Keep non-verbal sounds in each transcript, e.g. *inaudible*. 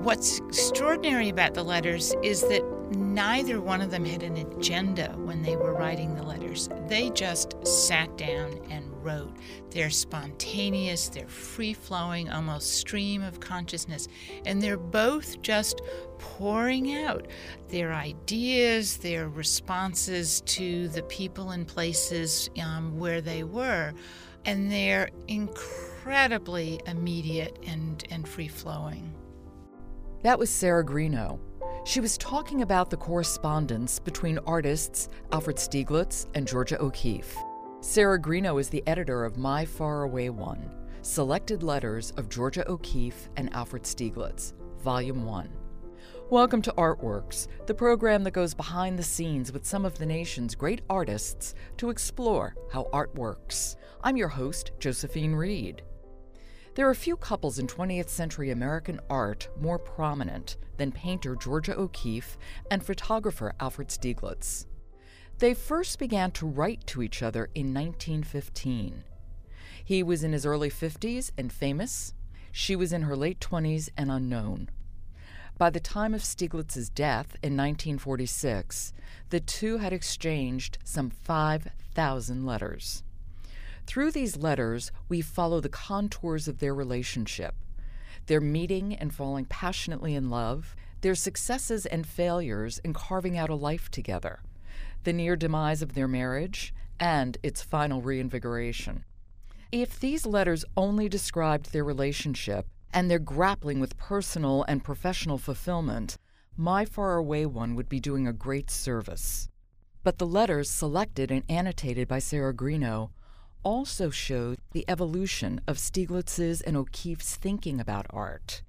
What's extraordinary about the letters is that neither one of them had an agenda when they were writing the letters. They just sat down and wrote. They're spontaneous, they're free flowing, almost stream of consciousness, and they're both just pouring out their ideas, their responses to the people and places um, where they were, and they're incredibly immediate and, and free flowing. That was Sarah Greenough. She was talking about the correspondence between artists Alfred Stieglitz and Georgia O'Keeffe. Sarah Greenough is the editor of My Faraway One Selected Letters of Georgia O'Keeffe and Alfred Stieglitz, Volume 1. Welcome to Artworks, the program that goes behind the scenes with some of the nation's great artists to explore how art works. I'm your host, Josephine Reed. There are few couples in 20th century American art more prominent than painter Georgia O'Keeffe and photographer Alfred Stieglitz. They first began to write to each other in 1915. He was in his early 50s and famous. She was in her late 20s and unknown. By the time of Stieglitz's death in 1946, the two had exchanged some 5,000 letters. Through these letters, we follow the contours of their relationship their meeting and falling passionately in love, their successes and failures in carving out a life together, the near demise of their marriage, and its final reinvigoration. If these letters only described their relationship and their grappling with personal and professional fulfillment, my faraway one would be doing a great service. But the letters selected and annotated by Sarah Greenough also showed the evolution of Stieglitz's and O'Keeffe's thinking about art,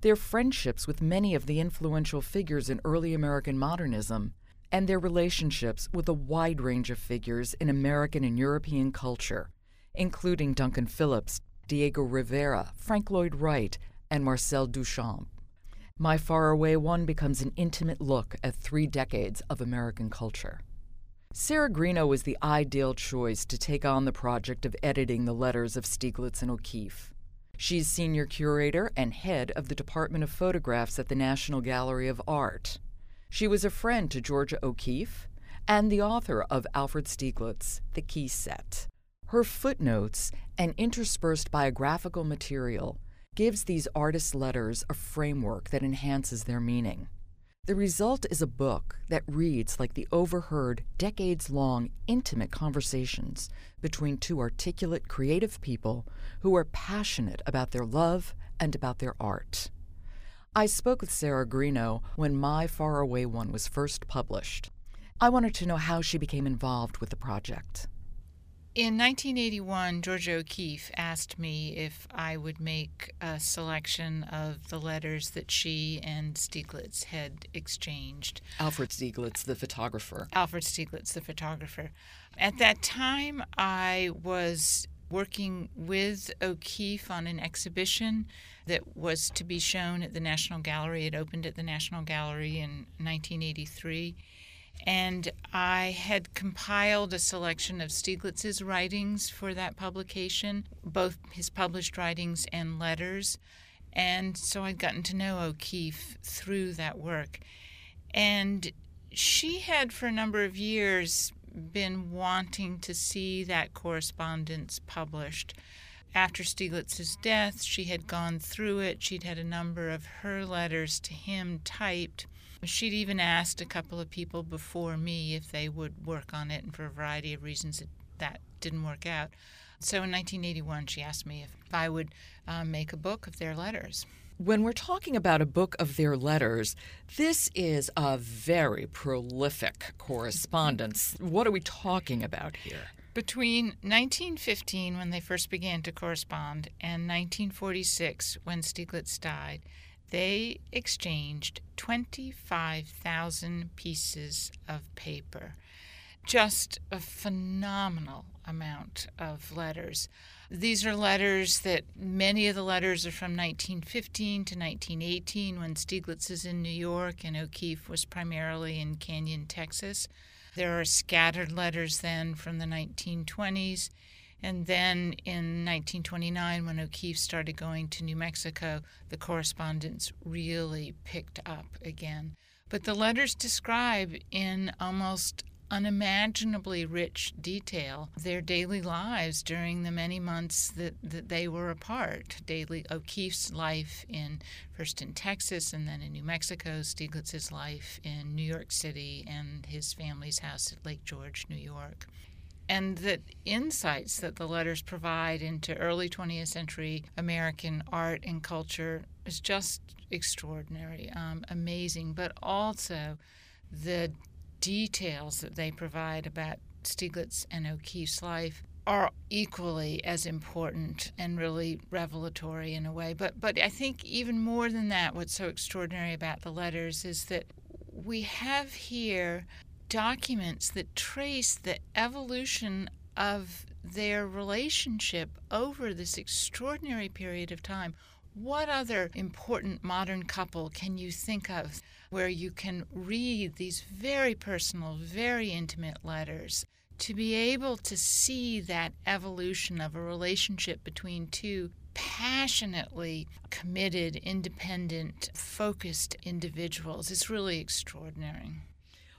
their friendships with many of the influential figures in early American modernism, and their relationships with a wide range of figures in American and European culture, including Duncan Phillips, Diego Rivera, Frank Lloyd Wright, and Marcel Duchamp. My Faraway One becomes an intimate look at three decades of American culture. Sarah Greenough was the ideal choice to take on the project of editing the letters of Stieglitz and O'Keeffe. She's senior curator and head of the Department of Photographs at the National Gallery of Art. She was a friend to Georgia O'Keeffe and the author of Alfred Stieglitz, The Key Set. Her footnotes and interspersed biographical material gives these artists' letters a framework that enhances their meaning. The result is a book that reads like the overheard, decades long, intimate conversations between two articulate, creative people who are passionate about their love and about their art. I spoke with Sarah Greenough when My Faraway One was first published. I wanted to know how she became involved with the project. In 1981, Georgia O'Keeffe asked me if I would make a selection of the letters that she and Stieglitz had exchanged. Alfred Stieglitz, the photographer. Alfred Stieglitz, the photographer. At that time, I was working with O'Keeffe on an exhibition that was to be shown at the National Gallery. It opened at the National Gallery in 1983 and I had compiled a selection of Stieglitz's writings for that publication, both his published writings and letters. And so I'd gotten to know O'Keeffe through that work. And she had, for a number of years, been wanting to see that correspondence published. After Stieglitz's death, she had gone through it. She'd had a number of her letters to him typed She'd even asked a couple of people before me if they would work on it, and for a variety of reasons, it, that didn't work out. So in 1981, she asked me if I would uh, make a book of their letters. When we're talking about a book of their letters, this is a very prolific correspondence. What are we talking about here? Between 1915, when they first began to correspond, and 1946, when Stieglitz died, they exchanged 25,000 pieces of paper. Just a phenomenal amount of letters. These are letters that many of the letters are from 1915 to 1918 when Stieglitz is in New York and O'Keeffe was primarily in Canyon, Texas. There are scattered letters then from the 1920s And then in 1929, when O'Keeffe started going to New Mexico, the correspondence really picked up again. But the letters describe in almost unimaginably rich detail their daily lives during the many months that, that they were apart. Daily O'Keeffe's life in first in Texas and then in New Mexico, Stieglitz's life in New York City and his family's house at Lake George, New York. And the insights that the letters provide into early 20th century American art and culture is just extraordinary, um, amazing, but also the details that they provide about Stieglitz and O'Keeffe's life are equally as important and really revelatory in a way. But but I think even more than that, what's so extraordinary about the letters is that we have here documents that trace the evolution of their relationship over this extraordinary period of time. What other important modern couple can you think of where you can read these very personal, very intimate letters? To be able to see that evolution of a relationship between two passionately committed, independent, focused individuals It's really extraordinary.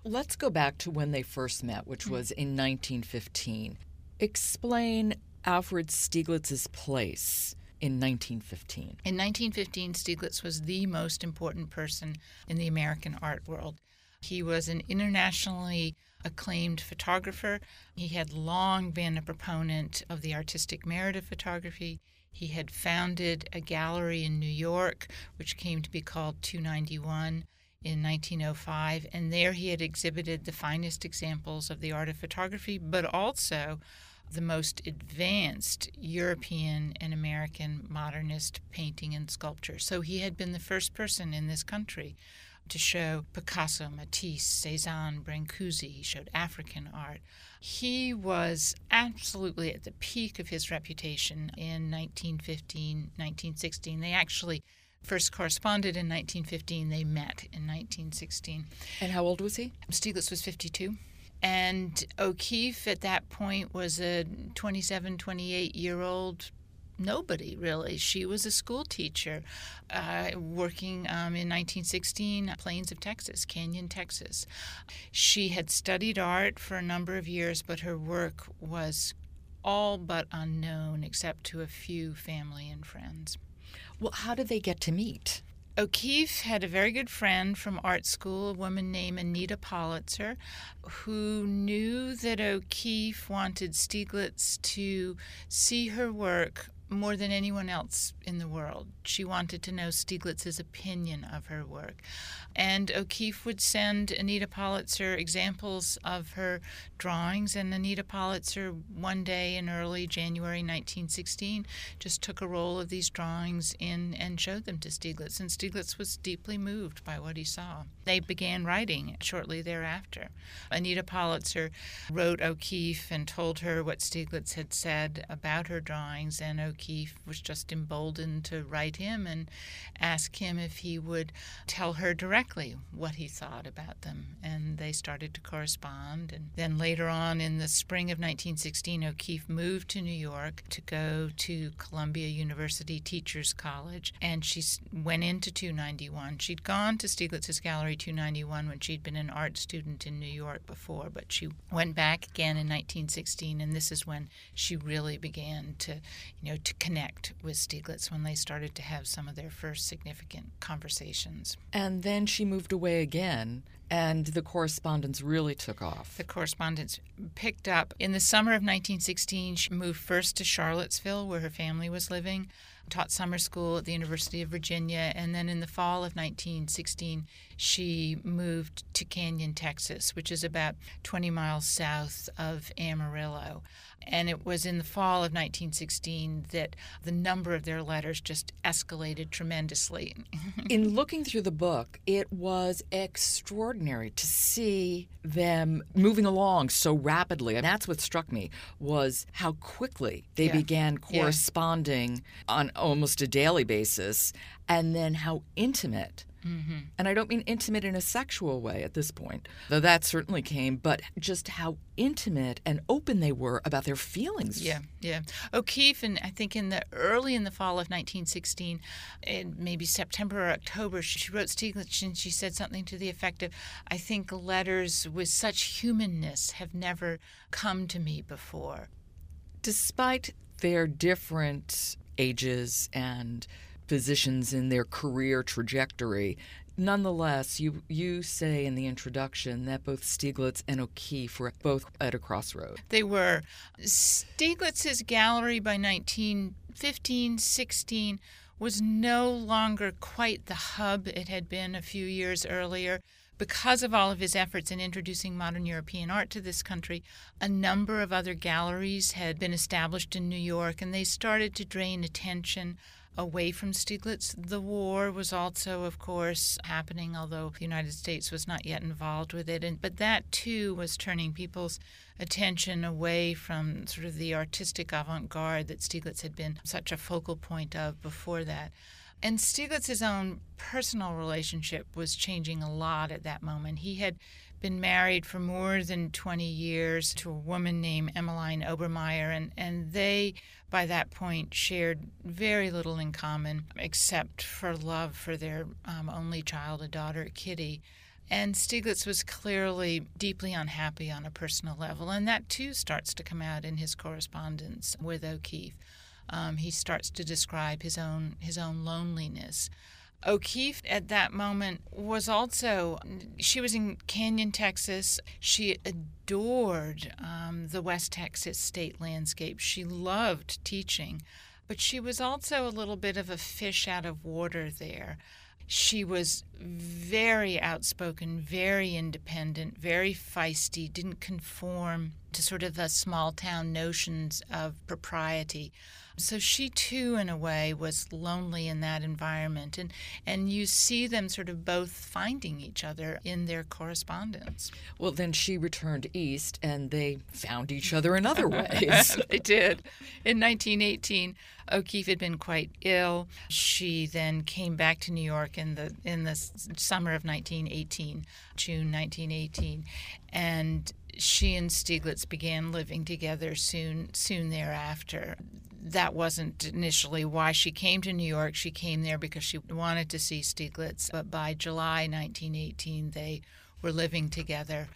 Let's go back to when they first met, which mm-hmm. was in 1915. Explain Alfred Stieglitz's place in 1915? In 1915, Stieglitz was the most important person in the American art world. He was an internationally acclaimed photographer. He had long been a proponent of the artistic merit of photography. He had founded a gallery in New York, which came to be called 291 in 1905, and there he had exhibited the finest examples of the art of photography, but also the most advanced European and American modernist painting and sculpture. So he had been the first person in this country to show Picasso, Matisse, Cezanne, Brancusi. He showed African art. He was absolutely at the peak of his reputation in 1915, 1916. They actually first corresponded in 1915. They met in 1916. And how old was he? Stieglitz was 52. And O'Keeffe at that point was a 27, 28 year old nobody really. She was a school teacher uh, working um, in 1916 Plains of Texas, Canyon, Texas. She had studied art for a number of years, but her work was all but unknown except to a few family and friends. Well, how did they get to meet? O'Keeffe had a very good friend from art school, a woman named Anita Pollitzer, who knew that O'Keeffe wanted Stieglitz to see her work more than anyone else in the world. She wanted to know Stieglitz's opinion of her work. And O'Keeffe would send Anita Pollitzer examples of her drawings, and Anita Pollitzer, one day in early January 1916, just took a roll of these drawings in and showed them to Stieglitz, and Stieglitz was deeply moved by what he saw. They began writing shortly thereafter. Anita Pollitzer wrote O'Keeffe and told her what Stieglitz had said about her drawings, and O'Keeffe was just emboldened to write him and ask him if he would tell her directly what he thought about them. And they started to correspond. And then later on in the spring of 1916, O'Keeffe moved to New York to go to Columbia University Teachers College, and she went into 291. She'd gone to Stieglitz's Gallery 291 when she'd been an art student in New York before, but she went back again in 1916, and this is when she really began to, you know, to connect with Stieglitz when they started to have some of their first significant conversations. And then she moved away again and the correspondence really took off. The correspondence picked up. In the summer of 1916, she moved first to Charlottesville, where her family was living, taught summer school at the University of Virginia, and then in the fall of 1916, she moved to Canyon, Texas, which is about 20 miles south of Amarillo. And it was in the fall of 1916 that the number of their letters just escalated tremendously. *laughs* in looking through the book, it was extraordinary to see them moving along so rapidly. And that's what struck me was how quickly they yeah. began corresponding yeah. on almost a daily basis and then how intimate Mm-hmm. And I don't mean intimate in a sexual way at this point, though that certainly came, but just how intimate and open they were about their feelings. Yeah, yeah. O'Keeffe, and I think in the early in the fall of 1916, in maybe September or October, she wrote Stieglitz and she said something to the effect of, I think letters with such humanness have never come to me before. Despite their different ages and positions in their career trajectory. Nonetheless, you, you say in the introduction that both Stieglitz and O'Keeffe were both at a crossroad. They were. Stieglitz's gallery by 1915 16 was no longer quite the hub it had been a few years earlier. Because of all of his efforts in introducing modern European art to this country, a number of other galleries had been established in New York, and they started to drain attention away from Stieglitz. The war was also, of course, happening, although the United States was not yet involved with it. And, but that too was turning people's attention away from sort of the artistic avant garde that Stieglitz had been such a focal point of before that. And Stieglitz's own personal relationship was changing a lot at that moment. He had been married for more than 20 years to a woman named Emmeline Obermeyer, and, and they, by that point, shared very little in common except for love for their um, only child, a daughter, Kitty. And Stieglitz was clearly deeply unhappy on a personal level, and that too starts to come out in his correspondence with O'Keeffe. Um, he starts to describe his own his own loneliness. O'Keeffe at that moment was also, she was in Canyon, Texas. She adored um, the West Texas state landscape. She loved teaching, but she was also a little bit of a fish out of water there. She was very outspoken, very independent, very feisty, didn't conform to sort of the small town notions of propriety. So she too, in a way, was lonely in that environment, and and you see them sort of both finding each other in their correspondence. Well, then she returned east, and they found each other in *laughs* other ways. *laughs* they did. In 1918, O'Keeffe had been quite ill. She then came back to New York in the in the summer of 1918, June 1918, and she and Stieglitz began living together soon soon thereafter that wasn't initially why she came to New York. She came there because she wanted to see Stieglitz. But by July 1918, they were living together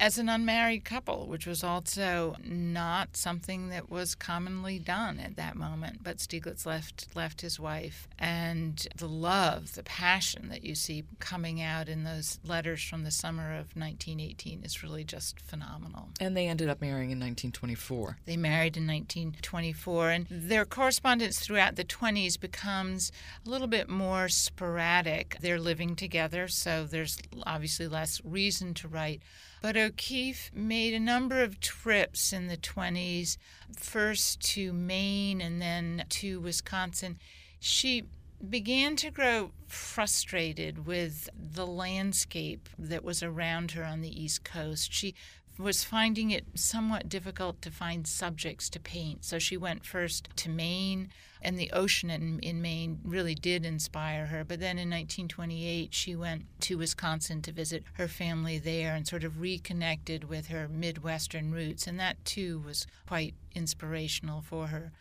as an unmarried couple, which was also not something that was commonly done at that moment. But Stieglitz left left his wife, and the love, the passion that you see coming out in those letters from the summer of 1918 is really just phenomenal. And they ended up marrying in 1924. They married in 1924, and their correspondence throughout the 20s becomes a little bit more sporadic. They're living together, so there's obviously less reason to write but O'Keeffe made a number of trips in the 20s, first to Maine and then to Wisconsin. She began to grow frustrated with the landscape that was around her on the East Coast. She was finding it somewhat difficult to find subjects to paint. So she went first to Maine, and the ocean in, in Maine really did inspire her. But then in 1928, she went to Wisconsin to visit her family there and sort of reconnected with her Midwestern roots. And that too was quite inspirational for her.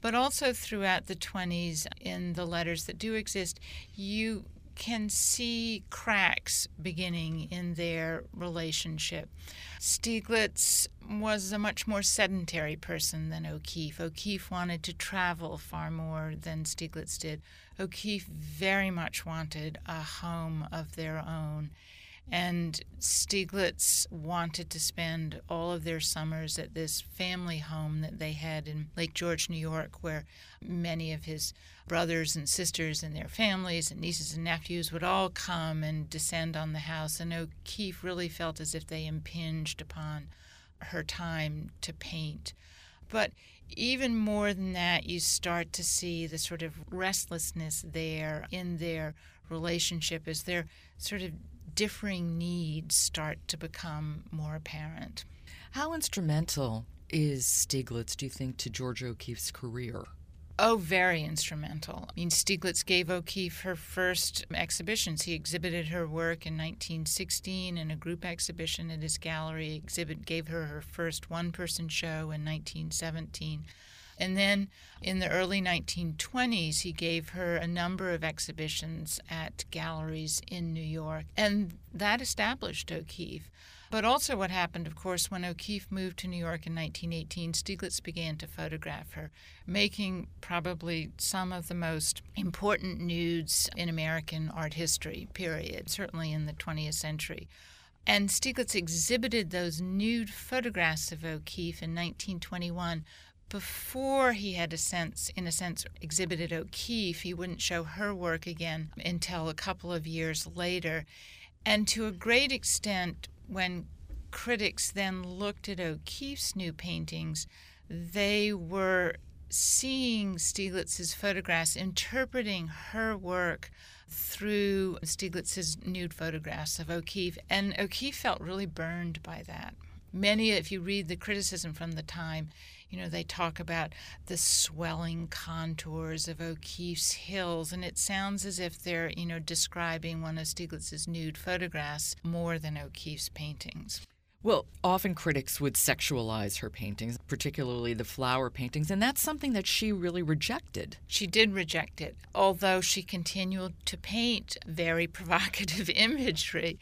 But also throughout the 20s, in the letters that do exist, you can see cracks beginning in their relationship. Stieglitz was a much more sedentary person than O'Keeffe. O'Keeffe wanted to travel far more than Stieglitz did. O'Keeffe very much wanted a home of their own. And Stieglitz wanted to spend all of their summers at this family home that they had in Lake George, New York, where many of his brothers and sisters and their families and nieces and nephews would all come and descend on the house. And O'Keeffe really felt as if they impinged upon her time to paint. But even more than that, you start to see the sort of restlessness there in their relationship as they're sort of differing needs start to become more apparent. How instrumental is Stieglitz, do you think, to George O'Keeffe's career? Oh, very instrumental. I mean, Stieglitz gave O'Keeffe her first exhibitions. He exhibited her work in 1916 in a group exhibition at his gallery. Exhibit gave her her first one-person show in 1917. And then in the early 1920s, he gave her a number of exhibitions at galleries in New York, and that established O'Keeffe. But also, what happened, of course, when O'Keeffe moved to New York in 1918, Stieglitz began to photograph her, making probably some of the most important nudes in American art history, period, certainly in the 20th century. And Stieglitz exhibited those nude photographs of O'Keeffe in 1921 before he had a sense in a sense exhibited O'Keeffe, he wouldn't show her work again until a couple of years later. And to a great extent, when critics then looked at O'Keeffe's new paintings, they were seeing Stieglitz's photographs, interpreting her work through Stieglitz's nude photographs of O'Keeffe. And O'Keeffe felt really burned by that. Many, if you read the criticism from the time, you know, they talk about the swelling contours of O'Keeffe's hills, and it sounds as if they're, you know, describing one of Stieglitz's nude photographs more than O'Keeffe's paintings. Well, often critics would sexualize her paintings, particularly the flower paintings, and that's something that she really rejected. She did reject it, although she continued to paint very *laughs* provocative imagery.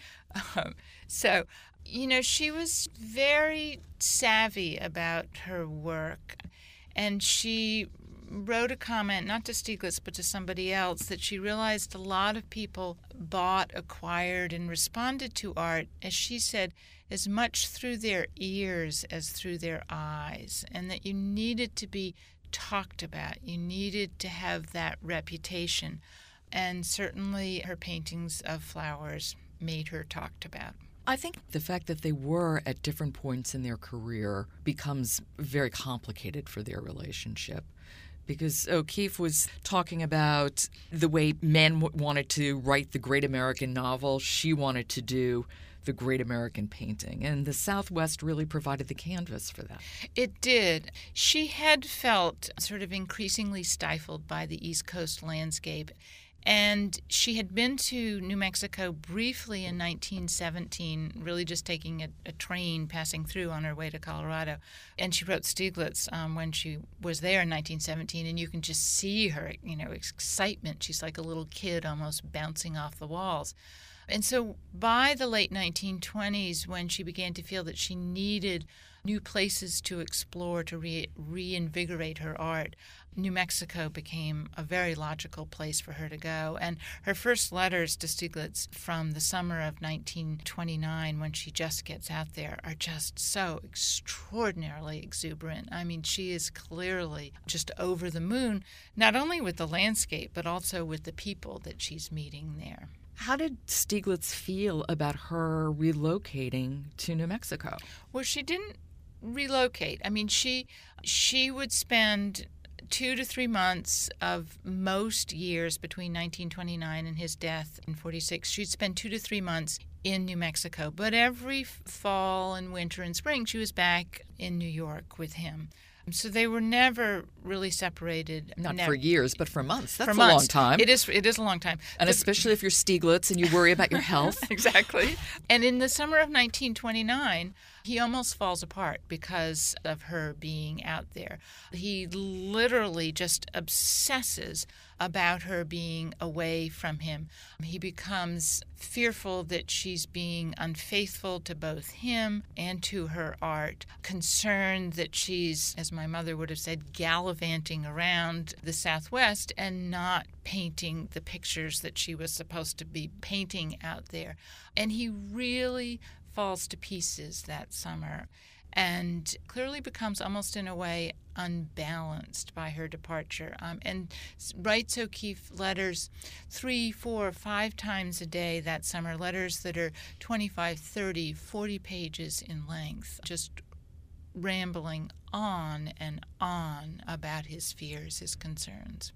Um, so you know, she was very savvy about her work. And she wrote a comment, not to Stieglitz, but to somebody else, that she realized a lot of people bought, acquired, and responded to art, as she said, as much through their ears as through their eyes, and that you needed to be talked about. You needed to have that reputation. And certainly her paintings of flowers made her talked about. I think the fact that they were at different points in their career becomes very complicated for their relationship. Because O'Keeffe was talking about the way men wanted to write the great American novel, she wanted to do the great American painting. And the Southwest really provided the canvas for that. It did. She had felt sort of increasingly stifled by the East Coast landscape and she had been to New Mexico briefly in 1917, really just taking a, a train passing through on her way to Colorado. And she wrote Stieglitz um, when she was there in 1917, and you can just see her, you know, excitement. She's like a little kid almost bouncing off the walls. And so by the late 1920s, when she began to feel that she needed new places to explore to re- reinvigorate her art, New Mexico became a very logical place for her to go. And her first letters to Stieglitz from the summer of 1929, when she just gets out there, are just so extraordinarily exuberant. I mean, she is clearly just over the moon, not only with the landscape, but also with the people that she's meeting there. How did Stieglitz feel about her relocating to New Mexico? Well, she didn't relocate. I mean, she she would spend two to three months of most years between 1929 and his death in 46. She'd spend two to three months in New Mexico, but every fall and winter and spring she was back in New York with him. So they were never really separated. Not never. for years, but for months. That's for a long time. It is. It is a long time. And especially if you're Stieglitz and you worry about your health. *laughs* exactly. And in the summer of 1929, he almost falls apart because of her being out there. He literally just obsesses about her being away from him. He becomes fearful that she's being unfaithful to both him and to her art, concerned that she's, as my mother would have said, gallivanting around the Southwest and not painting the pictures that she was supposed to be painting out there. And he really falls to pieces that summer and clearly becomes almost in a way unbalanced by her departure um, and writes O'Keeffe letters three, four, five times a day that summer, letters that are 25, 30, 40 pages in length, just rambling on and on about his fears, his concerns.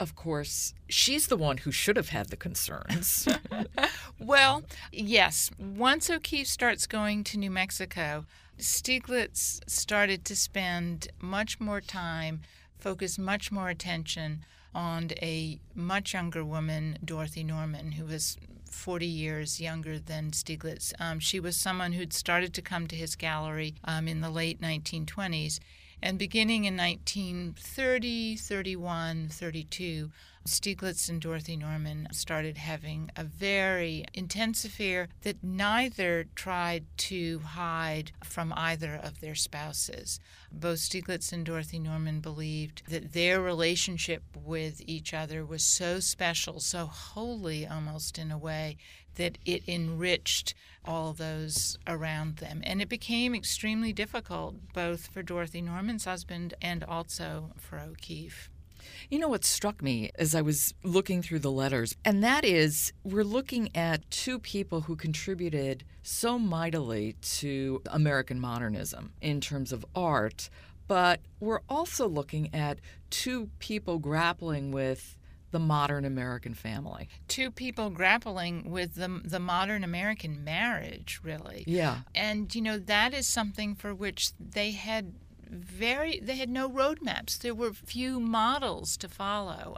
Of course, she's the one who should have had the concerns. *laughs* *laughs* well, yes. Once O'Keeffe starts going to New Mexico, Stieglitz started to spend much more time focus much more attention on a much younger woman, Dorothy Norman, who was 40 years younger than Stieglitz. Um, she was someone who'd started to come to his gallery um, in the late 1920s. And beginning in 1930, 31, 32, Stieglitz and Dorothy Norman started having a very intense affair that neither tried to hide from either of their spouses. Both Stieglitz and Dorothy Norman believed that their relationship with each other was so special, so holy almost in a way, that it enriched all those around them. And it became extremely difficult both for Dorothy Norman's husband and also for O'Keeffe. You know what struck me as I was looking through the letters, and that is we're looking at two people who contributed so mightily to American modernism in terms of art, but we're also looking at two people grappling with the modern American family. Two people grappling with the, the modern American marriage, really. Yeah. And, you know, that is something for which they had very they had no roadmaps. There were few models to follow.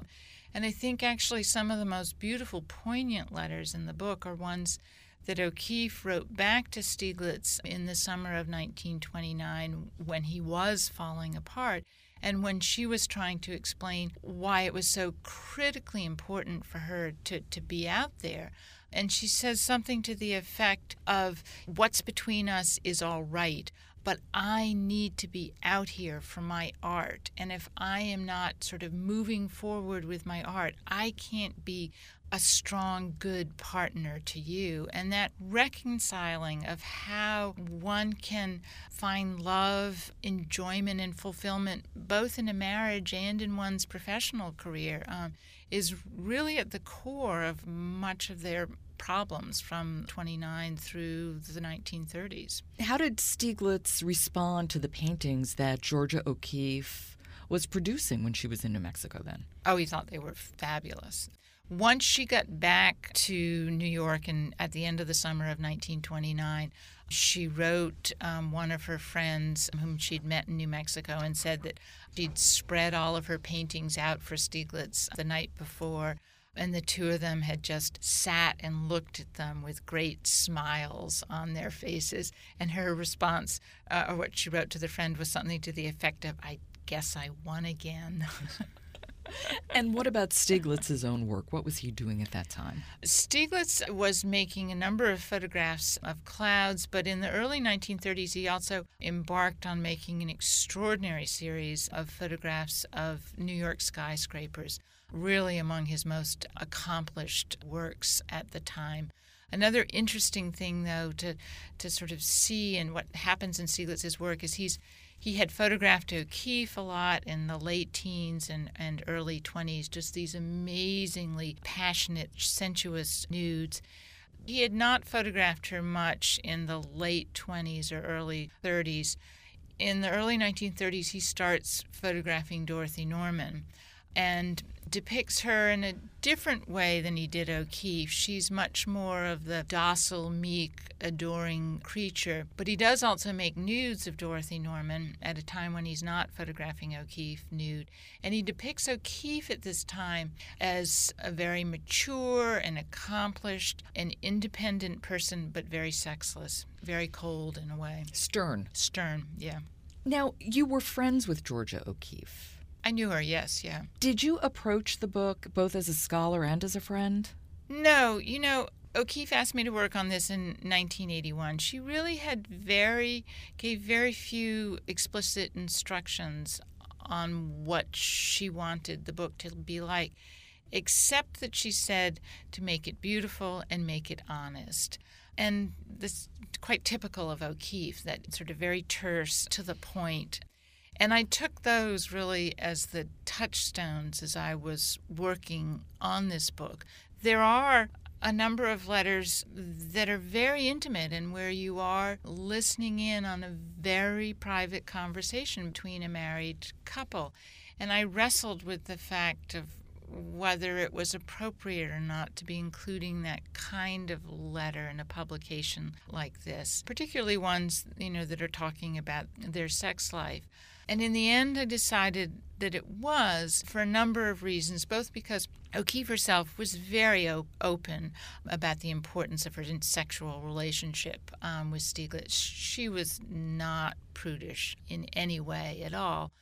And I think actually some of the most beautiful, poignant letters in the book are ones that O'Keeffe wrote back to Stieglitz in the summer of 1929 when he was falling apart and when she was trying to explain why it was so critically important for her to, to be out there. And she says something to the effect of, What's between us is all right but I need to be out here for my art. And if I am not sort of moving forward with my art, I can't be a strong, good partner to you. And that reconciling of how one can find love, enjoyment, and fulfillment both in a marriage and in one's professional career um, is really at the core of much of their problems from 29 through the 1930s. How did Stieglitz respond to the paintings that Georgia O'Keeffe was producing when she was in New Mexico then? Oh, he thought they were fabulous. Once she got back to New York and at the end of the summer of 1929, she wrote um, one of her friends whom she'd met in New Mexico and said that she'd spread all of her paintings out for Stieglitz the night before and the two of them had just sat and looked at them with great smiles on their faces. And her response, uh, or what she wrote to the friend, was something to the effect of, I guess I won again. *laughs* and what about Stieglitz's own work? What was he doing at that time? Stieglitz was making a number of photographs of clouds, but in the early 1930s, he also embarked on making an extraordinary series of photographs of New York skyscrapers really among his most accomplished works at the time. Another interesting thing, though, to, to sort of see and what happens in Stieglitz's work is he's he had photographed O'Keeffe a lot in the late teens and, and early 20s, just these amazingly passionate, sensuous nudes. He had not photographed her much in the late 20s or early 30s. In the early 1930s, he starts photographing Dorothy Norman. And depicts her in a different way than he did O'Keeffe. She's much more of the docile, meek, adoring creature. But he does also make nudes of Dorothy Norman at a time when he's not photographing O'Keeffe nude. And he depicts O'Keeffe at this time as a very mature and accomplished and independent person, but very sexless, very cold in a way. Stern. Stern, yeah. Now, you were friends with Georgia O'Keeffe. I knew her, yes, yeah. Did you approach the book both as a scholar and as a friend? No, you know, O'Keeffe asked me to work on this in 1981. She really had very gave very few explicit instructions on what she wanted the book to be like, except that she said to make it beautiful and make it honest. And this quite typical of O'Keeffe, that sort of very terse, to the point. And I took those really as the touchstones as I was working on this book. There are a number of letters that are very intimate and where you are listening in on a very private conversation between a married couple. And I wrestled with the fact of whether it was appropriate or not to be including that kind of letter in a publication like this, particularly ones, you know, that are talking about their sex life. And in the end, I decided that it was for a number of reasons, both because O'Keeffe herself was very o- open about the importance of her sexual relationship um, with Stieglitz. She was not prudish in any way at all.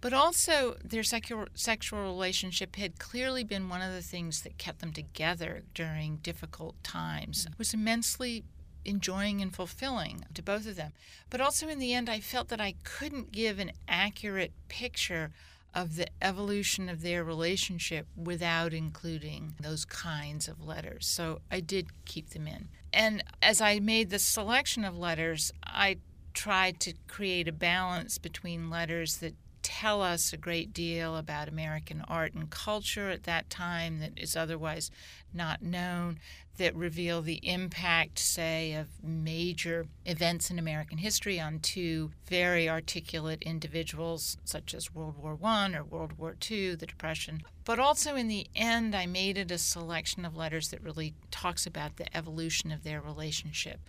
But also, their sexual, sexual relationship had clearly been one of the things that kept them together during difficult times. It was immensely enjoying and fulfilling to both of them. But also, in the end, I felt that I couldn't give an accurate picture of the evolution of their relationship without including those kinds of letters. So I did keep them in. And as I made the selection of letters, I tried to create a balance between letters that tell us a great deal about American art and culture at that time that is otherwise not known, that reveal the impact, say, of major events in American history on two very articulate individuals, such as World War I or World War II, the Depression. But also, in the end, I made it a selection of letters that really talks about the evolution of their relationship.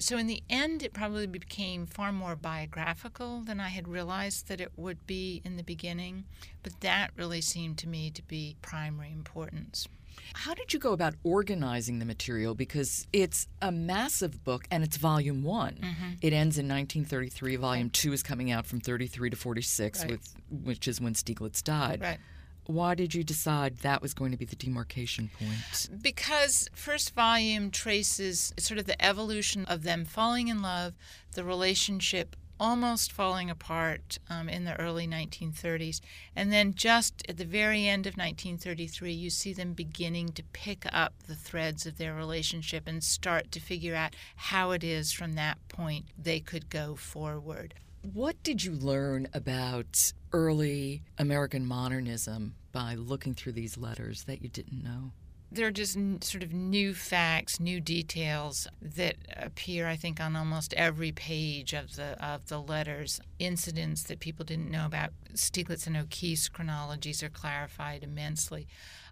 So, in the end, it probably became far more biographical than I had realized that it would be in the beginning. But that really seemed to me to be primary importance. How did you go about organizing the material? Because it's a massive book and it's volume one. Mm-hmm. It ends in 1933. Volume two is coming out from 33 to 46, right. with, which is when Stieglitz died. Right. Why did you decide that was going to be the demarcation point? Because first volume traces sort of the evolution of them falling in love, the relationship almost falling apart um, in the early 1930s. And then just at the very end of 1933, you see them beginning to pick up the threads of their relationship and start to figure out how it is from that point they could go forward. What did you learn about early American modernism by looking through these letters that you didn't know? There are just sort of new facts, new details that appear, I think, on almost every page of the of the letters. Incidents that people didn't know about. Stieglitz and O'Keeffe's chronologies are clarified immensely.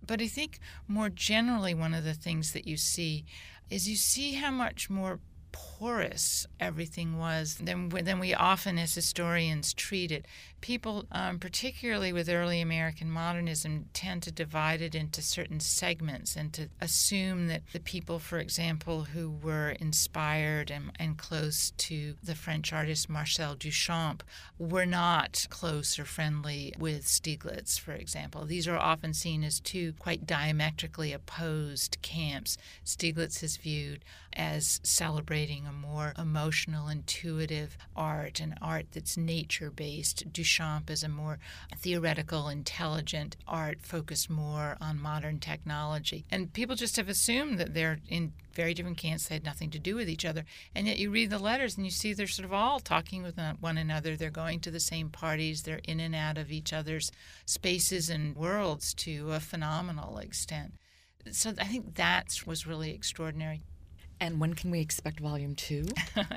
But I think more generally, one of the things that you see is you see how much more porous everything was than, than we often as historians treat it. People, um, particularly with early American modernism, tend to divide it into certain segments and to assume that the people, for example, who were inspired and, and close to the French artist Marcel Duchamp were not close or friendly with Stieglitz, for example. These are often seen as two quite diametrically opposed camps. Stieglitz is viewed as celebrating a more emotional, intuitive art, an art that's nature based. Duchamp is a more theoretical, intelligent art focused more on modern technology. And people just have assumed that they're in very different camps. They had nothing to do with each other. And yet you read the letters and you see they're sort of all talking with one another. They're going to the same parties. They're in and out of each other's spaces and worlds to a phenomenal extent. So I think that was really extraordinary. And when can we expect volume two?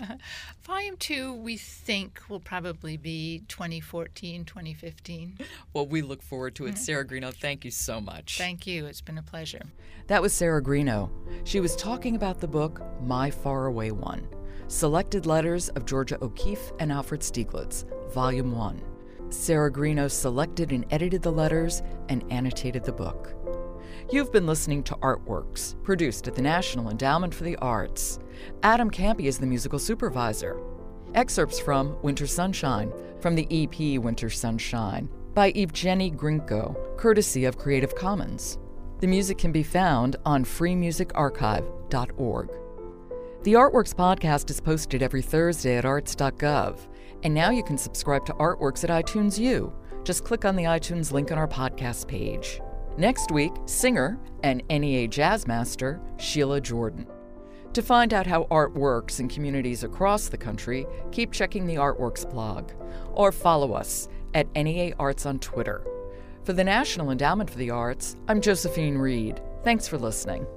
*laughs* volume two, we think, will probably be 2014, 2015. Well, we look forward to it. Mm-hmm. Sarah Greenough, thank you so much. Thank you. It's been a pleasure. That was Sarah Greenough. She was talking about the book My Faraway One Selected Letters of Georgia O'Keeffe and Alfred Stieglitz, Volume 1. Sarah Greenough selected and edited the letters and annotated the book. You've been listening to Artworks, produced at the National Endowment for the Arts. Adam Kampe is the musical supervisor. Excerpts from Winter Sunshine, from the EP Winter Sunshine, by Evgeny Grinko, courtesy of Creative Commons. The music can be found on freemusicarchive.org. The Artworks podcast is posted every Thursday at arts.gov, and now you can subscribe to Artworks at iTunes U. Just click on the iTunes link on our podcast page. Next week, singer and NEA jazz master Sheila Jordan. To find out how art works in communities across the country, keep checking the Artworks blog or follow us at NEA Arts on Twitter. For the National Endowment for the Arts, I'm Josephine Reed. Thanks for listening.